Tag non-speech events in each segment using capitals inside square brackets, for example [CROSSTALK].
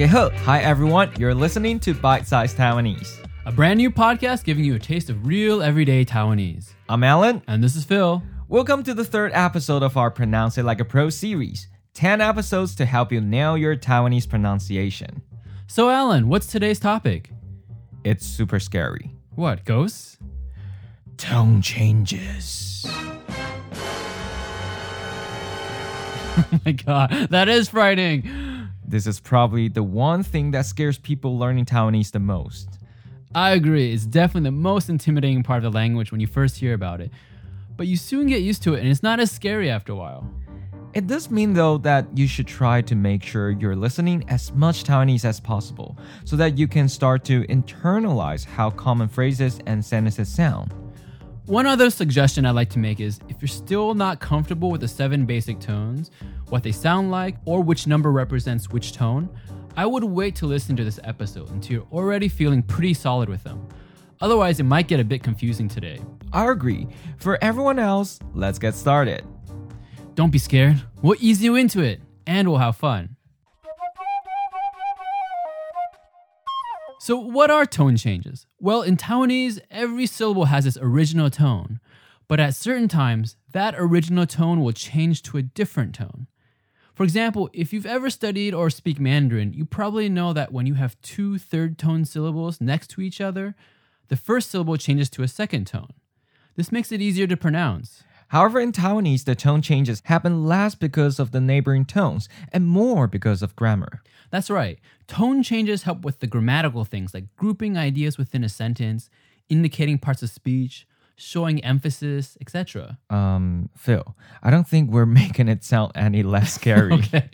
Ge Hi everyone, you're listening to Bite Size Taiwanese, a brand new podcast giving you a taste of real everyday Taiwanese. I'm Alan, and this is Phil. Welcome to the third episode of our Pronounce It Like a Pro series 10 episodes to help you nail your Taiwanese pronunciation. So, Alan, what's today's topic? It's super scary. What, ghosts? Tone changes. [LAUGHS] oh my god, that is frightening. This is probably the one thing that scares people learning Taiwanese the most. I agree, it's definitely the most intimidating part of the language when you first hear about it. But you soon get used to it and it's not as scary after a while. It does mean, though, that you should try to make sure you're listening as much Taiwanese as possible so that you can start to internalize how common phrases and sentences sound. One other suggestion I'd like to make is if you're still not comfortable with the seven basic tones, what they sound like, or which number represents which tone, I would wait to listen to this episode until you're already feeling pretty solid with them. Otherwise, it might get a bit confusing today. I agree. For everyone else, let's get started. Don't be scared. We'll ease you into it, and we'll have fun. So, what are tone changes? Well, in Taiwanese, every syllable has its original tone, but at certain times, that original tone will change to a different tone. For example, if you've ever studied or speak Mandarin, you probably know that when you have two third tone syllables next to each other, the first syllable changes to a second tone. This makes it easier to pronounce. However, in Taiwanese, the tone changes happen less because of the neighboring tones and more because of grammar. That's right. Tone changes help with the grammatical things like grouping ideas within a sentence, indicating parts of speech, showing emphasis, etc. Um, Phil, I don't think we're [LAUGHS] making it sound any less scary. [LAUGHS] okay.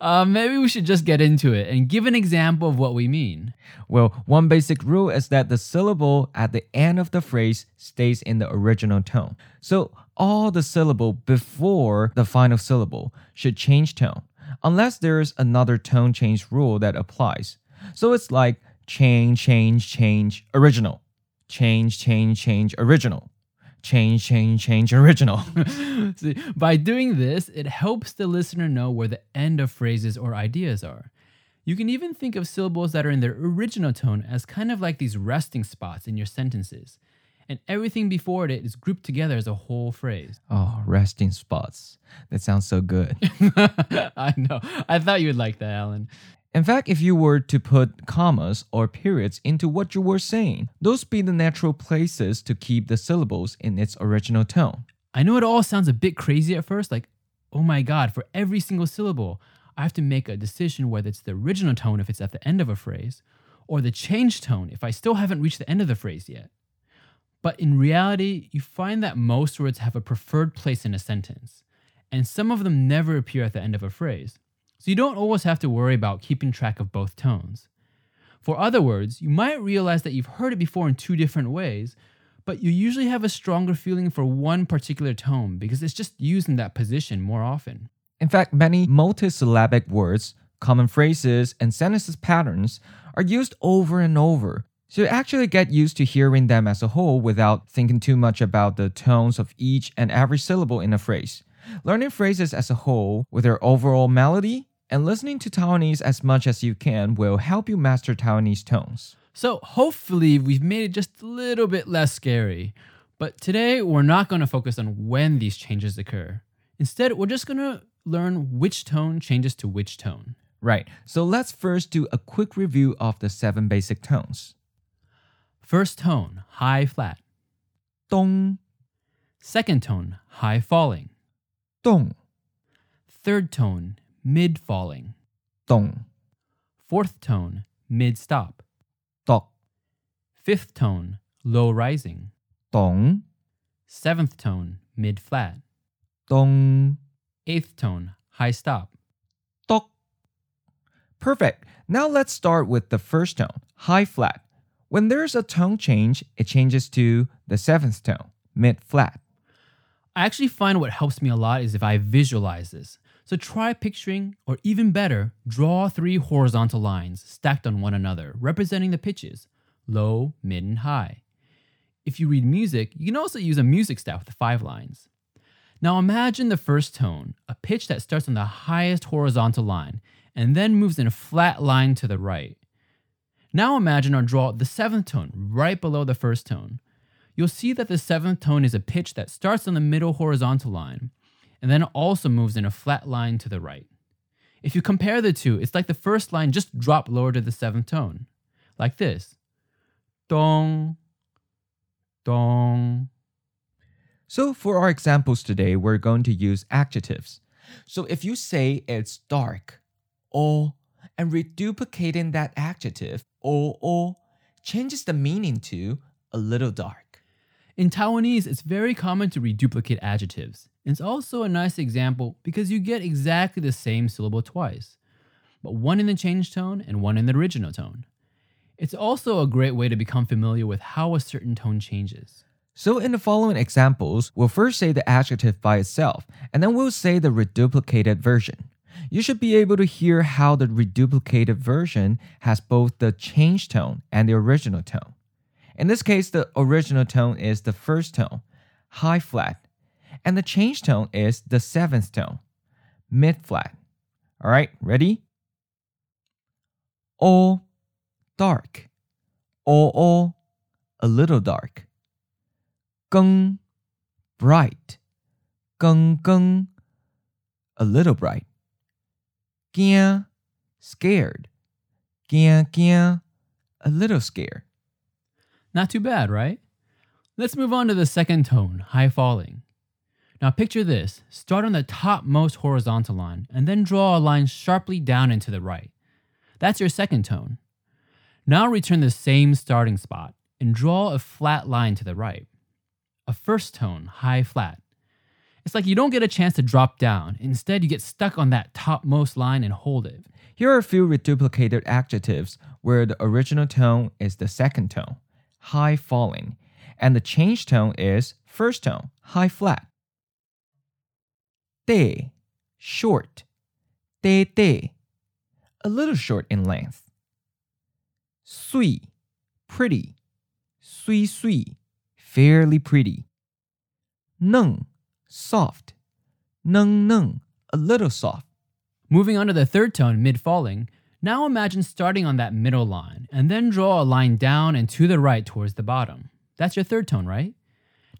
Uh, maybe we should just get into it and give an example of what we mean. Well, one basic rule is that the syllable at the end of the phrase stays in the original tone. So all the syllable before the final syllable should change tone, unless there's another tone change rule that applies. So it's like change, change, change, original. Change, change, change, original change, change, change original. [LAUGHS] See, by doing this, it helps the listener know where the end of phrases or ideas are. You can even think of syllables that are in their original tone as kind of like these resting spots in your sentences. And everything before it is grouped together as a whole phrase. [LAUGHS] Oh, resting spots. That sounds so good. [LAUGHS] I know. I thought you would like that, Alan. In fact, if you were to put commas or periods into what you were saying, those be the natural places to keep the syllables in its original tone. I know it all sounds a bit crazy at first, like, oh my god, for every single syllable, I have to make a decision whether it's the original tone if it's at the end of a phrase, or the change tone if I still haven't reached the end of the phrase yet. But in reality, you find that most words have a preferred place in a sentence, and some of them never appear at the end of a phrase so you don't always have to worry about keeping track of both tones. For other words, you might realize that you've heard it before in two different ways, but you usually have a stronger feeling for one particular tone because it's just used in that position more often. In fact, many multisyllabic words, common phrases, and sentences patterns are used over and over. So you actually get used to hearing them as a whole without thinking too much about the tones of each and every syllable in a phrase. Learning phrases as a whole with their overall melody and listening to Taiwanese as much as you can will help you master Taiwanese tones. So, hopefully, we've made it just a little bit less scary. But today, we're not going to focus on when these changes occur. Instead, we're just going to learn which tone changes to which tone. Right, so let's first do a quick review of the seven basic tones. First tone, high flat. Dong. Second tone, high falling. Dong. Third tone, mid falling. Dong. Fourth tone, mid stop. Dok. Fifth tone, low rising. Dong. Seventh tone, mid flat. Dong. Eighth tone, high stop. Dok. Perfect. Now let's start with the first tone, high flat. When there's a tone change, it changes to the seventh tone, mid flat. I actually find what helps me a lot is if I visualize this. So try picturing, or even better, draw three horizontal lines stacked on one another, representing the pitches low, mid, and high. If you read music, you can also use a music staff with five lines. Now imagine the first tone, a pitch that starts on the highest horizontal line, and then moves in a flat line to the right. Now imagine or draw the seventh tone right below the first tone. You'll see that the seventh tone is a pitch that starts on the middle horizontal line and then also moves in a flat line to the right. If you compare the two, it's like the first line just dropped lower to the seventh tone, like this. Dong, dong. So for our examples today, we're going to use adjectives. So if you say it's dark, or and reduplicating that adjective, or changes the meaning to a little dark. In Taiwanese, it's very common to reduplicate adjectives. It's also a nice example because you get exactly the same syllable twice, but one in the change tone and one in the original tone. It's also a great way to become familiar with how a certain tone changes. So in the following examples, we'll first say the adjective by itself, and then we'll say the reduplicated version. You should be able to hear how the reduplicated version has both the change tone and the original tone. In this case, the original tone is the first tone, high flat, and the change tone is the seventh tone, mid flat. All right, ready? All dark, all all a little dark. 更 bright, 更更 a little bright. Gyan, scared. Gyan, gyan, a little scared. Not too bad, right? Let's move on to the second tone, high falling. Now picture this start on the topmost horizontal line and then draw a line sharply down and to the right. That's your second tone. Now return the same starting spot and draw a flat line to the right. A first tone, high flat. It's like you don't get a chance to drop down. Instead, you get stuck on that topmost line and hold it. Here are a few reduplicated adjectives where the original tone is the second tone, high falling, and the change tone is first tone, high flat. Day, short. Day, day, a little short in length. Sui, pretty. Sui, sui, fairly pretty. Nung, soft. Nung, nung, a little soft. Moving on to the third tone, mid falling, now imagine starting on that middle line and then draw a line down and to the right towards the bottom. That's your third tone, right?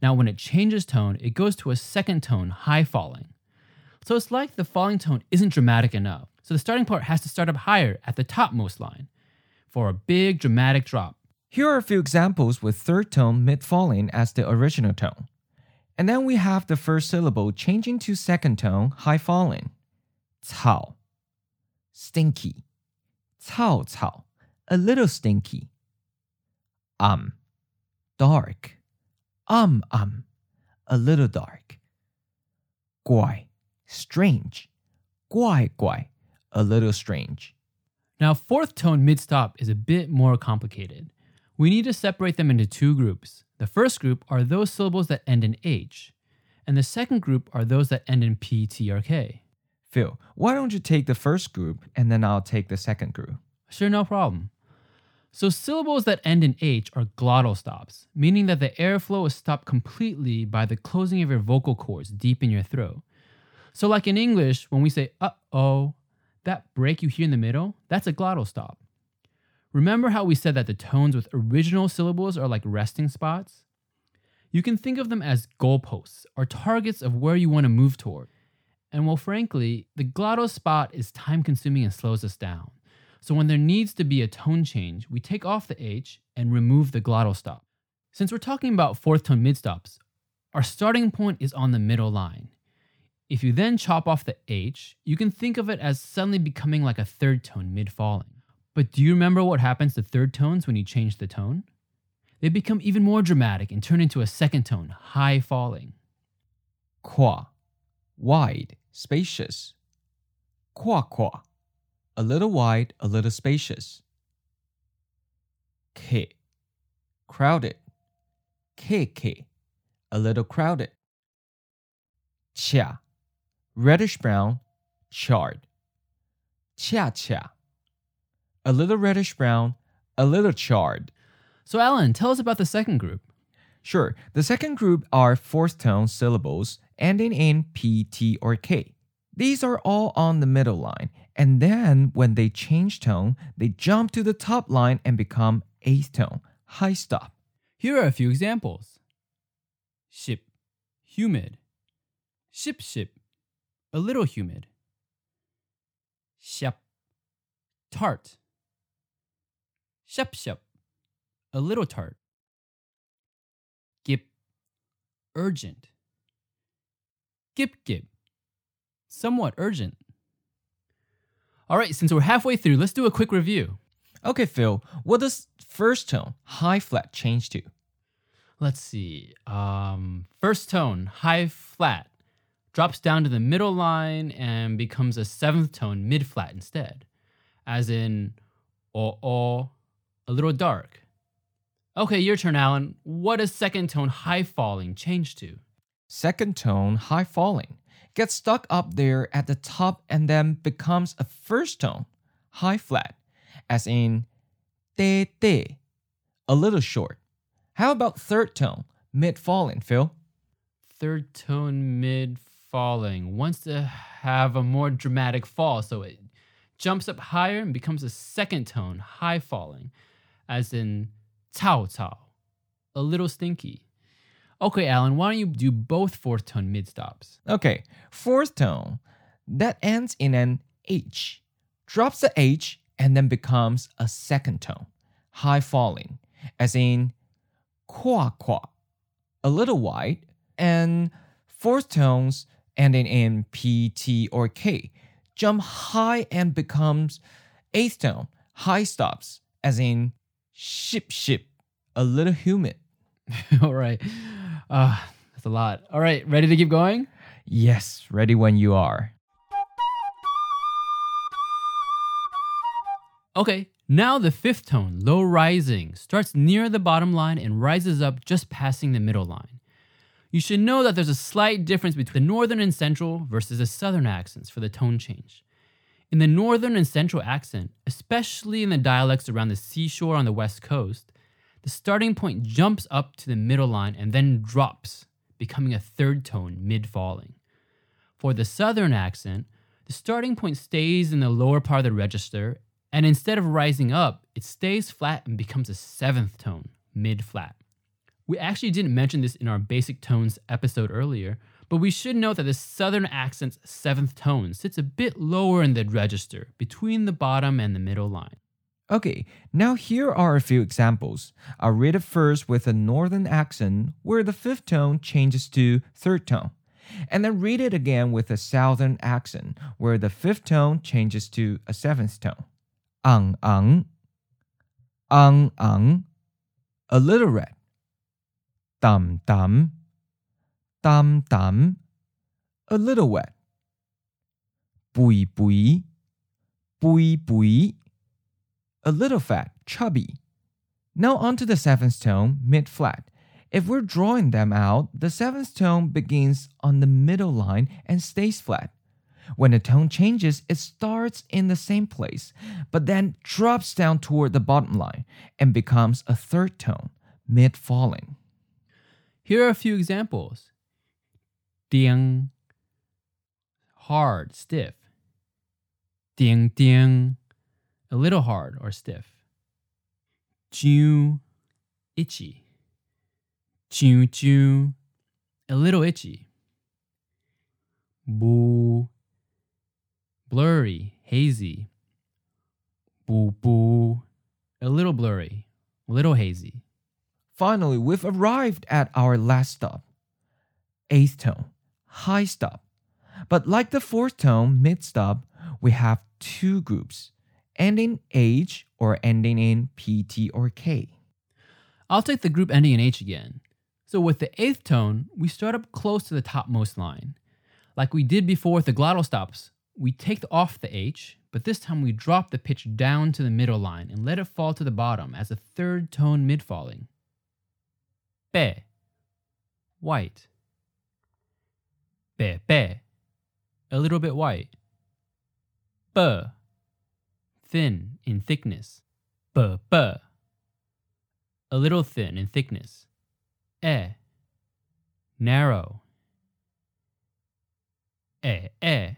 Now, when it changes tone, it goes to a second tone, high falling. So it's like the falling tone isn't dramatic enough. So the starting part has to start up higher at the topmost line for a big dramatic drop. Here are a few examples with third tone mid falling as the original tone. And then we have the first syllable changing to second tone high falling. 草 stinky. 草草 a little stinky. Um dark. Um um a little dark. 怪 strange. 怪怪 a little strange. Now, fourth tone mid stop is a bit more complicated. We need to separate them into two groups. The first group are those syllables that end in H, and the second group are those that end in P, T, or K. Phil, why don't you take the first group and then I'll take the second group? Sure, no problem. So, syllables that end in H are glottal stops, meaning that the airflow is stopped completely by the closing of your vocal cords deep in your throat. So, like in English, when we say uh oh, that break you hear in the middle, that's a glottal stop. Remember how we said that the tones with original syllables are like resting spots? You can think of them as goalposts or targets of where you want to move toward. And well, frankly, the glottal stop is time consuming and slows us down. So when there needs to be a tone change, we take off the H and remove the glottal stop. Since we're talking about fourth tone midstops, our starting point is on the middle line. If you then chop off the H, you can think of it as suddenly becoming like a third tone mid falling. But do you remember what happens to third tones when you change the tone? They become even more dramatic and turn into a second tone, high falling. Qua, wide, spacious. Qua qua, a little wide, a little spacious. K, crowded. K k, a little crowded. Chia, reddish brown, charred. Chia chia, a little reddish brown, a little charred. So, Alan, tell us about the second group. Sure, the second group are fourth tone syllables ending in P, T, or K. These are all on the middle line, and then when they change tone, they jump to the top line and become eighth tone, high stop. Here are a few examples. Ship, humid, ship, ship, a little humid, shep, tart, shep, shep, a little tart, gip, urgent, gip, gip, somewhat urgent. All right, since we're halfway through, let's do a quick review. Okay, Phil, what does first tone, high flat, change to? Let's see. Um, first tone, high flat, drops down to the middle line and becomes a seventh tone, mid flat instead, as in oh oh, a little dark. Okay, your turn, Alan. What does second tone, high falling, change to? Second tone, high falling, gets stuck up there at the top and then becomes a first tone, high flat, as in te te, a little short. How about third tone, mid falling, Phil? Third tone, mid falling, wants to have a more dramatic fall, so it jumps up higher and becomes a second tone, high falling, as in cao cao, a little stinky. Okay, Alan, why don't you do both fourth tone mid stops? Okay, fourth tone, that ends in an H, drops the H and then becomes a second tone, high falling, as in qua qua, a little wide, and fourth tones ending in P, T, or K jump high and becomes eighth tone, high stops, as in ship ship, a little humid. [LAUGHS] All right. Uh, that's a lot. All right, ready to keep going? Yes, ready when you are. Okay, now the fifth tone, low rising, starts near the bottom line and rises up just passing the middle line. You should know that there's a slight difference between the northern and central versus the southern accents for the tone change. In the northern and central accent, especially in the dialects around the seashore on the west coast, the starting point jumps up to the middle line and then drops, becoming a third tone mid falling. For the southern accent, the starting point stays in the lower part of the register, and instead of rising up, it stays flat and becomes a seventh tone mid flat. We actually didn't mention this in our basic tones episode earlier, but we should note that the southern accent's seventh tone sits a bit lower in the register, between the bottom and the middle line. Okay, now here are a few examples. I'll read it first with a northern accent where the fifth tone changes to third tone. And then read it again with a southern accent where the fifth tone changes to a seventh tone. Ang ang. Ang ang. A little red. Dum dum. Dum dum. A little wet. Bui bui. Bui bui a little fat, chubby. Now onto the seventh tone, mid flat. If we're drawing them out, the seventh tone begins on the middle line and stays flat. When the tone changes, it starts in the same place, but then drops down toward the bottom line and becomes a third tone, mid falling. Here are a few examples. Ding. Hard, stiff. Ding, ding a little hard or stiff. Chew, itchy. Chew, chew, a little itchy. Boo, blurry, hazy. Boo, boo, a little blurry, a little hazy. Finally, we've arrived at our last stop. Eighth tone, high stop. But like the fourth tone, mid stop, we have two groups ending in H or ending in PT or K. I'll take the group ending in H again. So with the eighth tone, we start up close to the topmost line. Like we did before with the glottal stops, we take off the H, but this time we drop the pitch down to the middle line and let it fall to the bottom as a third tone mid falling. Be, white. Be, be, a little bit white. B, thin in thickness. B, b. A little thin in thickness. E, narrow. E, e.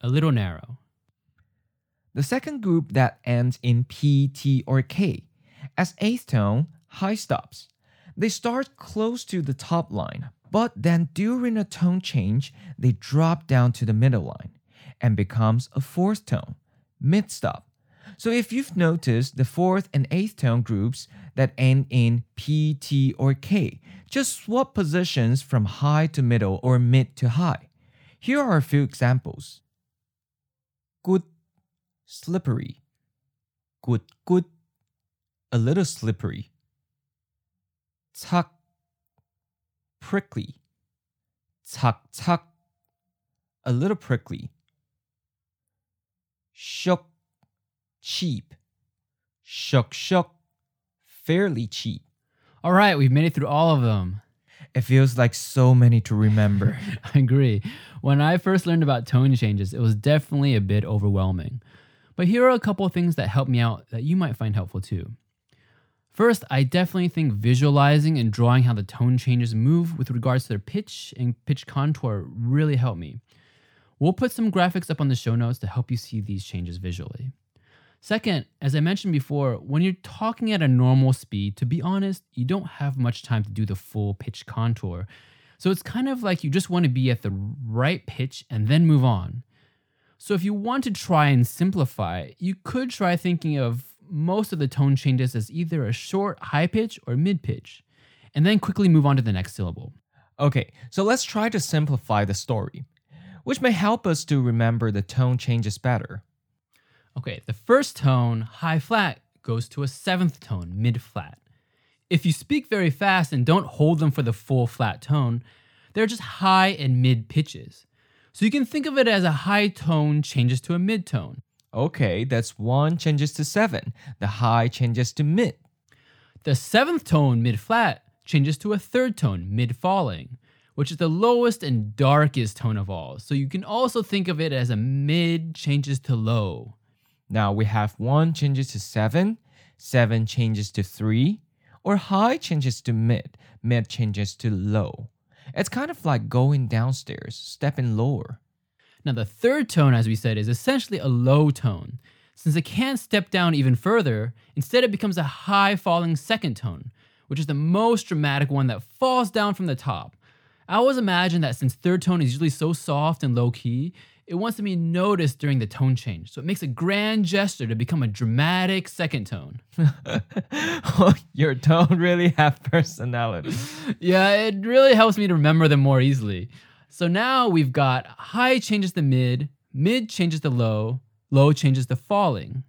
a little narrow. The second group that ends in P, T, or K. As eighth tone, high stops. They start close to the top line, but then during a tone change, they drop down to the middle line and becomes a fourth tone, mid stop. So if you've noticed the fourth and eighth tone groups that end in P, T, or K, just swap positions from high to middle or mid to high. Here are a few examples. Good, slippery. Good, good, a little slippery. 착, prickly. 착, 착, a little prickly. Shook, cheap. Shook, shook, fairly cheap. All right, we've made it through all of them. It feels like so many to remember. [LAUGHS] I agree. When I first learned about tone changes, it was definitely a bit overwhelming. But here are a couple of things that helped me out that you might find helpful too. First, I definitely think visualizing and drawing how the tone changes move with regards to their pitch and pitch contour really helped me. We'll put some graphics up on the show notes to help you see these changes visually. Second, as I mentioned before, when you're talking at a normal speed, to be honest, you don't have much time to do the full pitch contour. So it's kind of like you just want to be at the right pitch and then move on. So if you want to try and simplify, you could try thinking of most of the tone changes as either a short high pitch or mid pitch, and then quickly move on to the next syllable. Okay, so let's try to simplify the story, which may help us to remember the tone changes better. Okay, the first tone, high flat, goes to a seventh tone, mid flat. If you speak very fast and don't hold them for the full flat tone, they're just high and mid pitches. So you can think of it as a high tone changes to a mid tone. Okay, that's one changes to seven. The high changes to mid. The seventh tone, mid flat, changes to a third tone, mid falling, which is the lowest and darkest tone of all. So you can also think of it as a mid changes to low. Now we have one changes to seven, seven changes to three, or high changes to mid, mid changes to low. It's kind of like going downstairs, stepping lower. Now, the third tone, as we said, is essentially a low tone. Since it can't step down even further, instead it becomes a high falling second tone, which is the most dramatic one that falls down from the top. I always imagine that since third tone is usually so soft and low key, it wants to be noticed during the tone change. So it makes a grand gesture to become a dramatic second tone. [LAUGHS] Your tone really have personality. yeah, it really helps me to remember them more easily. So now we've got high changes the mid, mid changes the low, low changes the falling.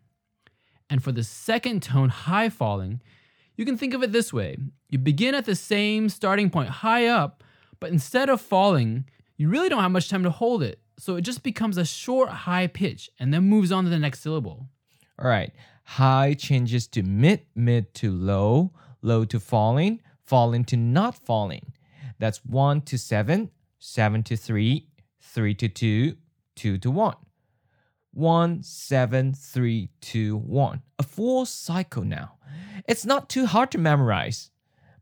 And for the second tone, high falling, you can think of it this way. You begin at the same starting point high up, but instead of falling, you really don't have much time to hold it. So it just becomes a short high pitch and then moves on to the next syllable. All right. High changes to mid, mid to low, low to falling, falling to not falling. That's 1 to 7, 7 to 3, 3 to 2, 2 to 1. 1, 7, 3, 2, 1. A full cycle now. It's not too hard to memorize.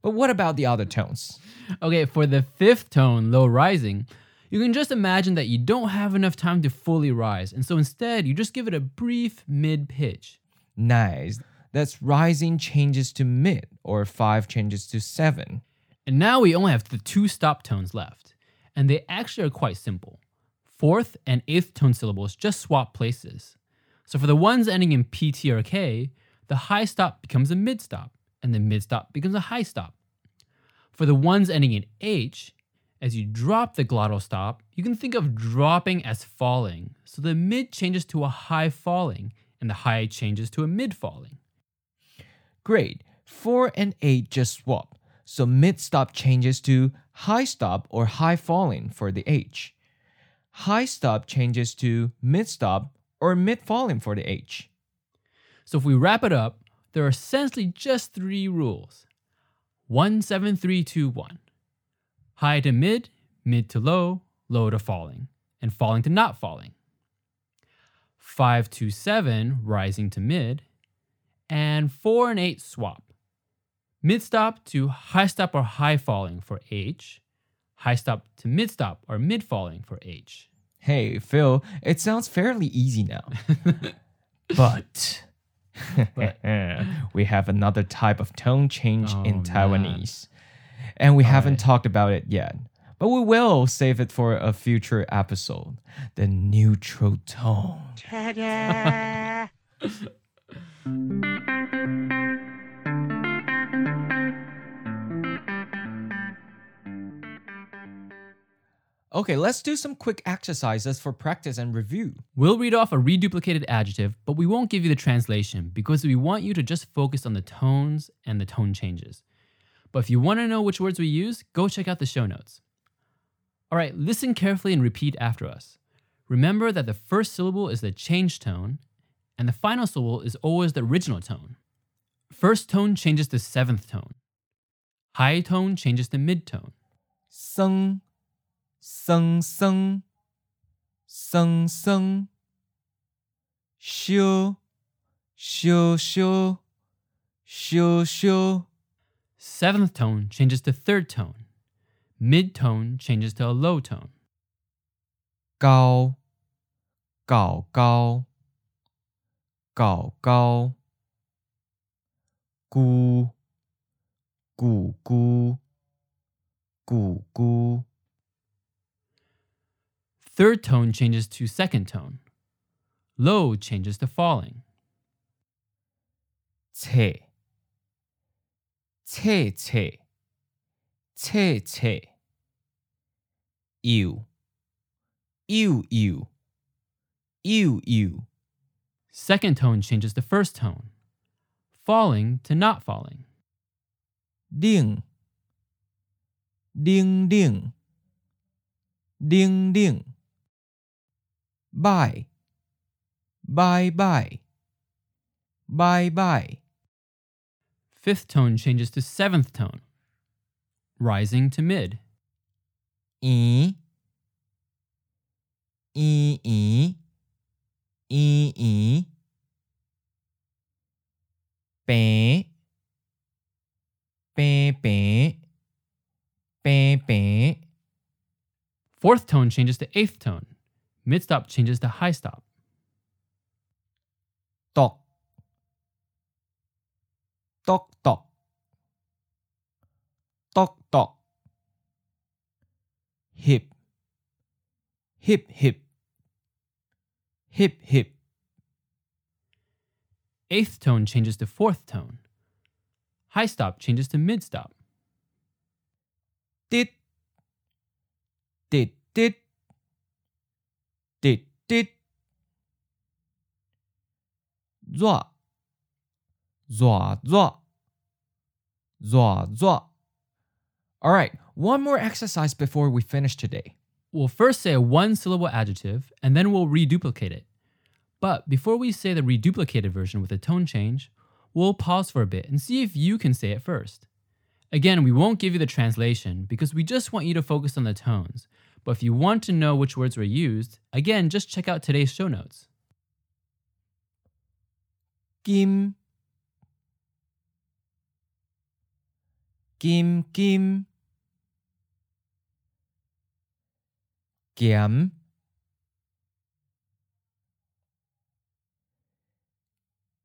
But what about the other tones? Okay, for the fifth tone, low rising, you can just imagine that you don't have enough time to fully rise, and so instead you just give it a brief mid pitch. Nice. That's rising changes to mid, or 5 changes to 7. And now we only have the two stop tones left, and they actually are quite simple. Fourth and eighth tone syllables just swap places. So for the ones ending in P, T, or K, the high stop becomes a mid stop, and the mid stop becomes a high stop. For the ones ending in H, as you drop the glottal stop, you can think of dropping as falling. So the mid changes to a high falling, and the high changes to a mid falling. Great. 4 and 8 just swap. So mid stop changes to high stop or high falling for the H. High stop changes to mid stop or mid falling for the H. So if we wrap it up, there are essentially just three rules 17321 high to mid, mid to low, low to falling, and falling to not falling. 5 to 7, rising to mid, and 4 and 8 swap. Mid stop to high stop or high falling for H, high stop to mid stop or mid falling for H. Hey, Phil, it sounds fairly easy now. [LAUGHS] but [LAUGHS] [LAUGHS] we have another type of tone change Oh, in man. Taiwanese. And we haven't right. talked about it yet. But we will save it for a future episode. The neutral tone. Okay, let's do some quick exercises for practice and review. We'll read off a reduplicated adjective, but we won't give you the translation because we want you to just focus on the tones and the tone changes. But if you want to know which words we use, go check out the show notes. All right, listen carefully and repeat after us. Remember that the first syllable is the change tone, and the final syllable is always the original tone. First tone changes to seventh tone. High tone changes to mid tone. 生生生生生修修修修修 Seventh tone changes to third tone. Mid tone changes to a low tone. 高高高高高咕咕咕咕咕 Third tone changes to second tone. Low changes to falling. 채, 채, 채, 채, 채. You, you, you, you, you. Second tone changes to first tone. Falling to not falling. Ding, ding, ding, ding, ding bye. Bye bye. Bye bye. Fifth tone changes to seventh tone. Rising to mid. E. E e. E e. Bang bang bang bang bang fourth tone changes to eighth tone. Mid stop changes to high stop. Tok. Tok tok. Tok tok. Hip. Hip hip. Hip hip. Eighth tone changes to fourth tone. High stop changes to mid stop. Did. Did did dit dit zwa zwa zwa zwa zwa all right one more exercise before we finish today. We'll first say a one syllable adjective and then we'll reduplicate it. But before we say the reduplicated version with a tone change we'll pause for a bit and see if you can say it first. Again we won't give you the translation because we just want you to focus on the tones. But if you want to know which words were used, again, just check out today's show notes. kim. Kim kim. Kiểm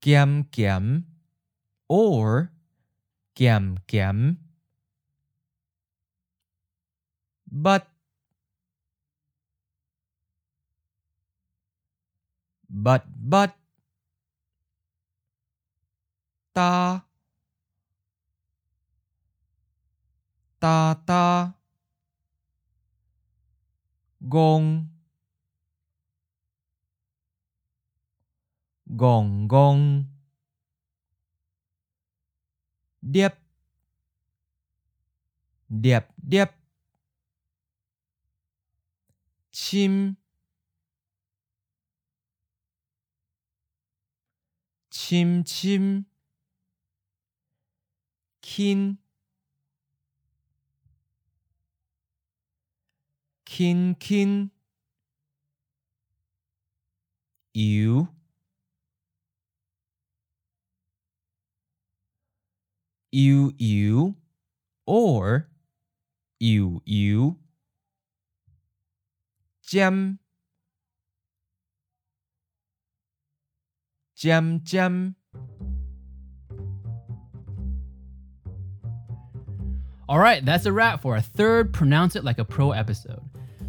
kiểm kiểm or kiểm kiểm but but but ta. Ta ta. Gong. Gong gong. Điệp. Điệp điệp. Chim. Chim chim. Kin. Kin kin. You you you or you you jam jam jam. All right, that's a wrap for our third Pronounce It Like a Pro episode.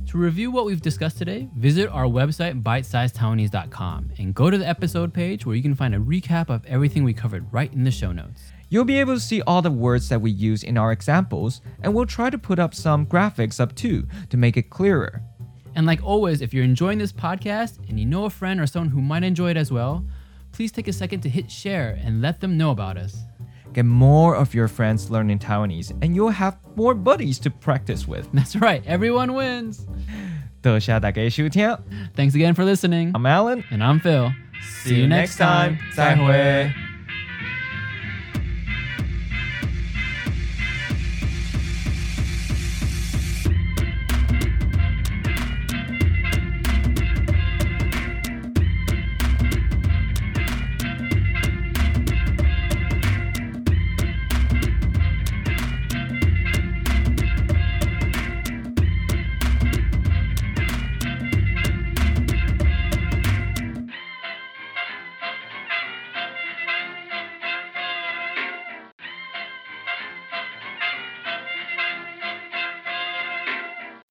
To review what we've discussed today, visit our website, bitesizedtaiwanese.com, and go to the episode page where you can find a recap of everything we covered right in the show notes. You'll be able to see all the words that we use in our examples, and we'll try to put up some graphics up too to make it clearer. And like always, if you're enjoying this podcast and you know a friend or someone who might enjoy it as well, please take a second to hit share and let them know about us. Get more of your friends learning Taiwanese, and you'll have more buddies to practice with. That's right, everyone wins. 多谢大家收听 Thanks again for listening. I'm Alan. And I'm Phil. See you next time. 再会。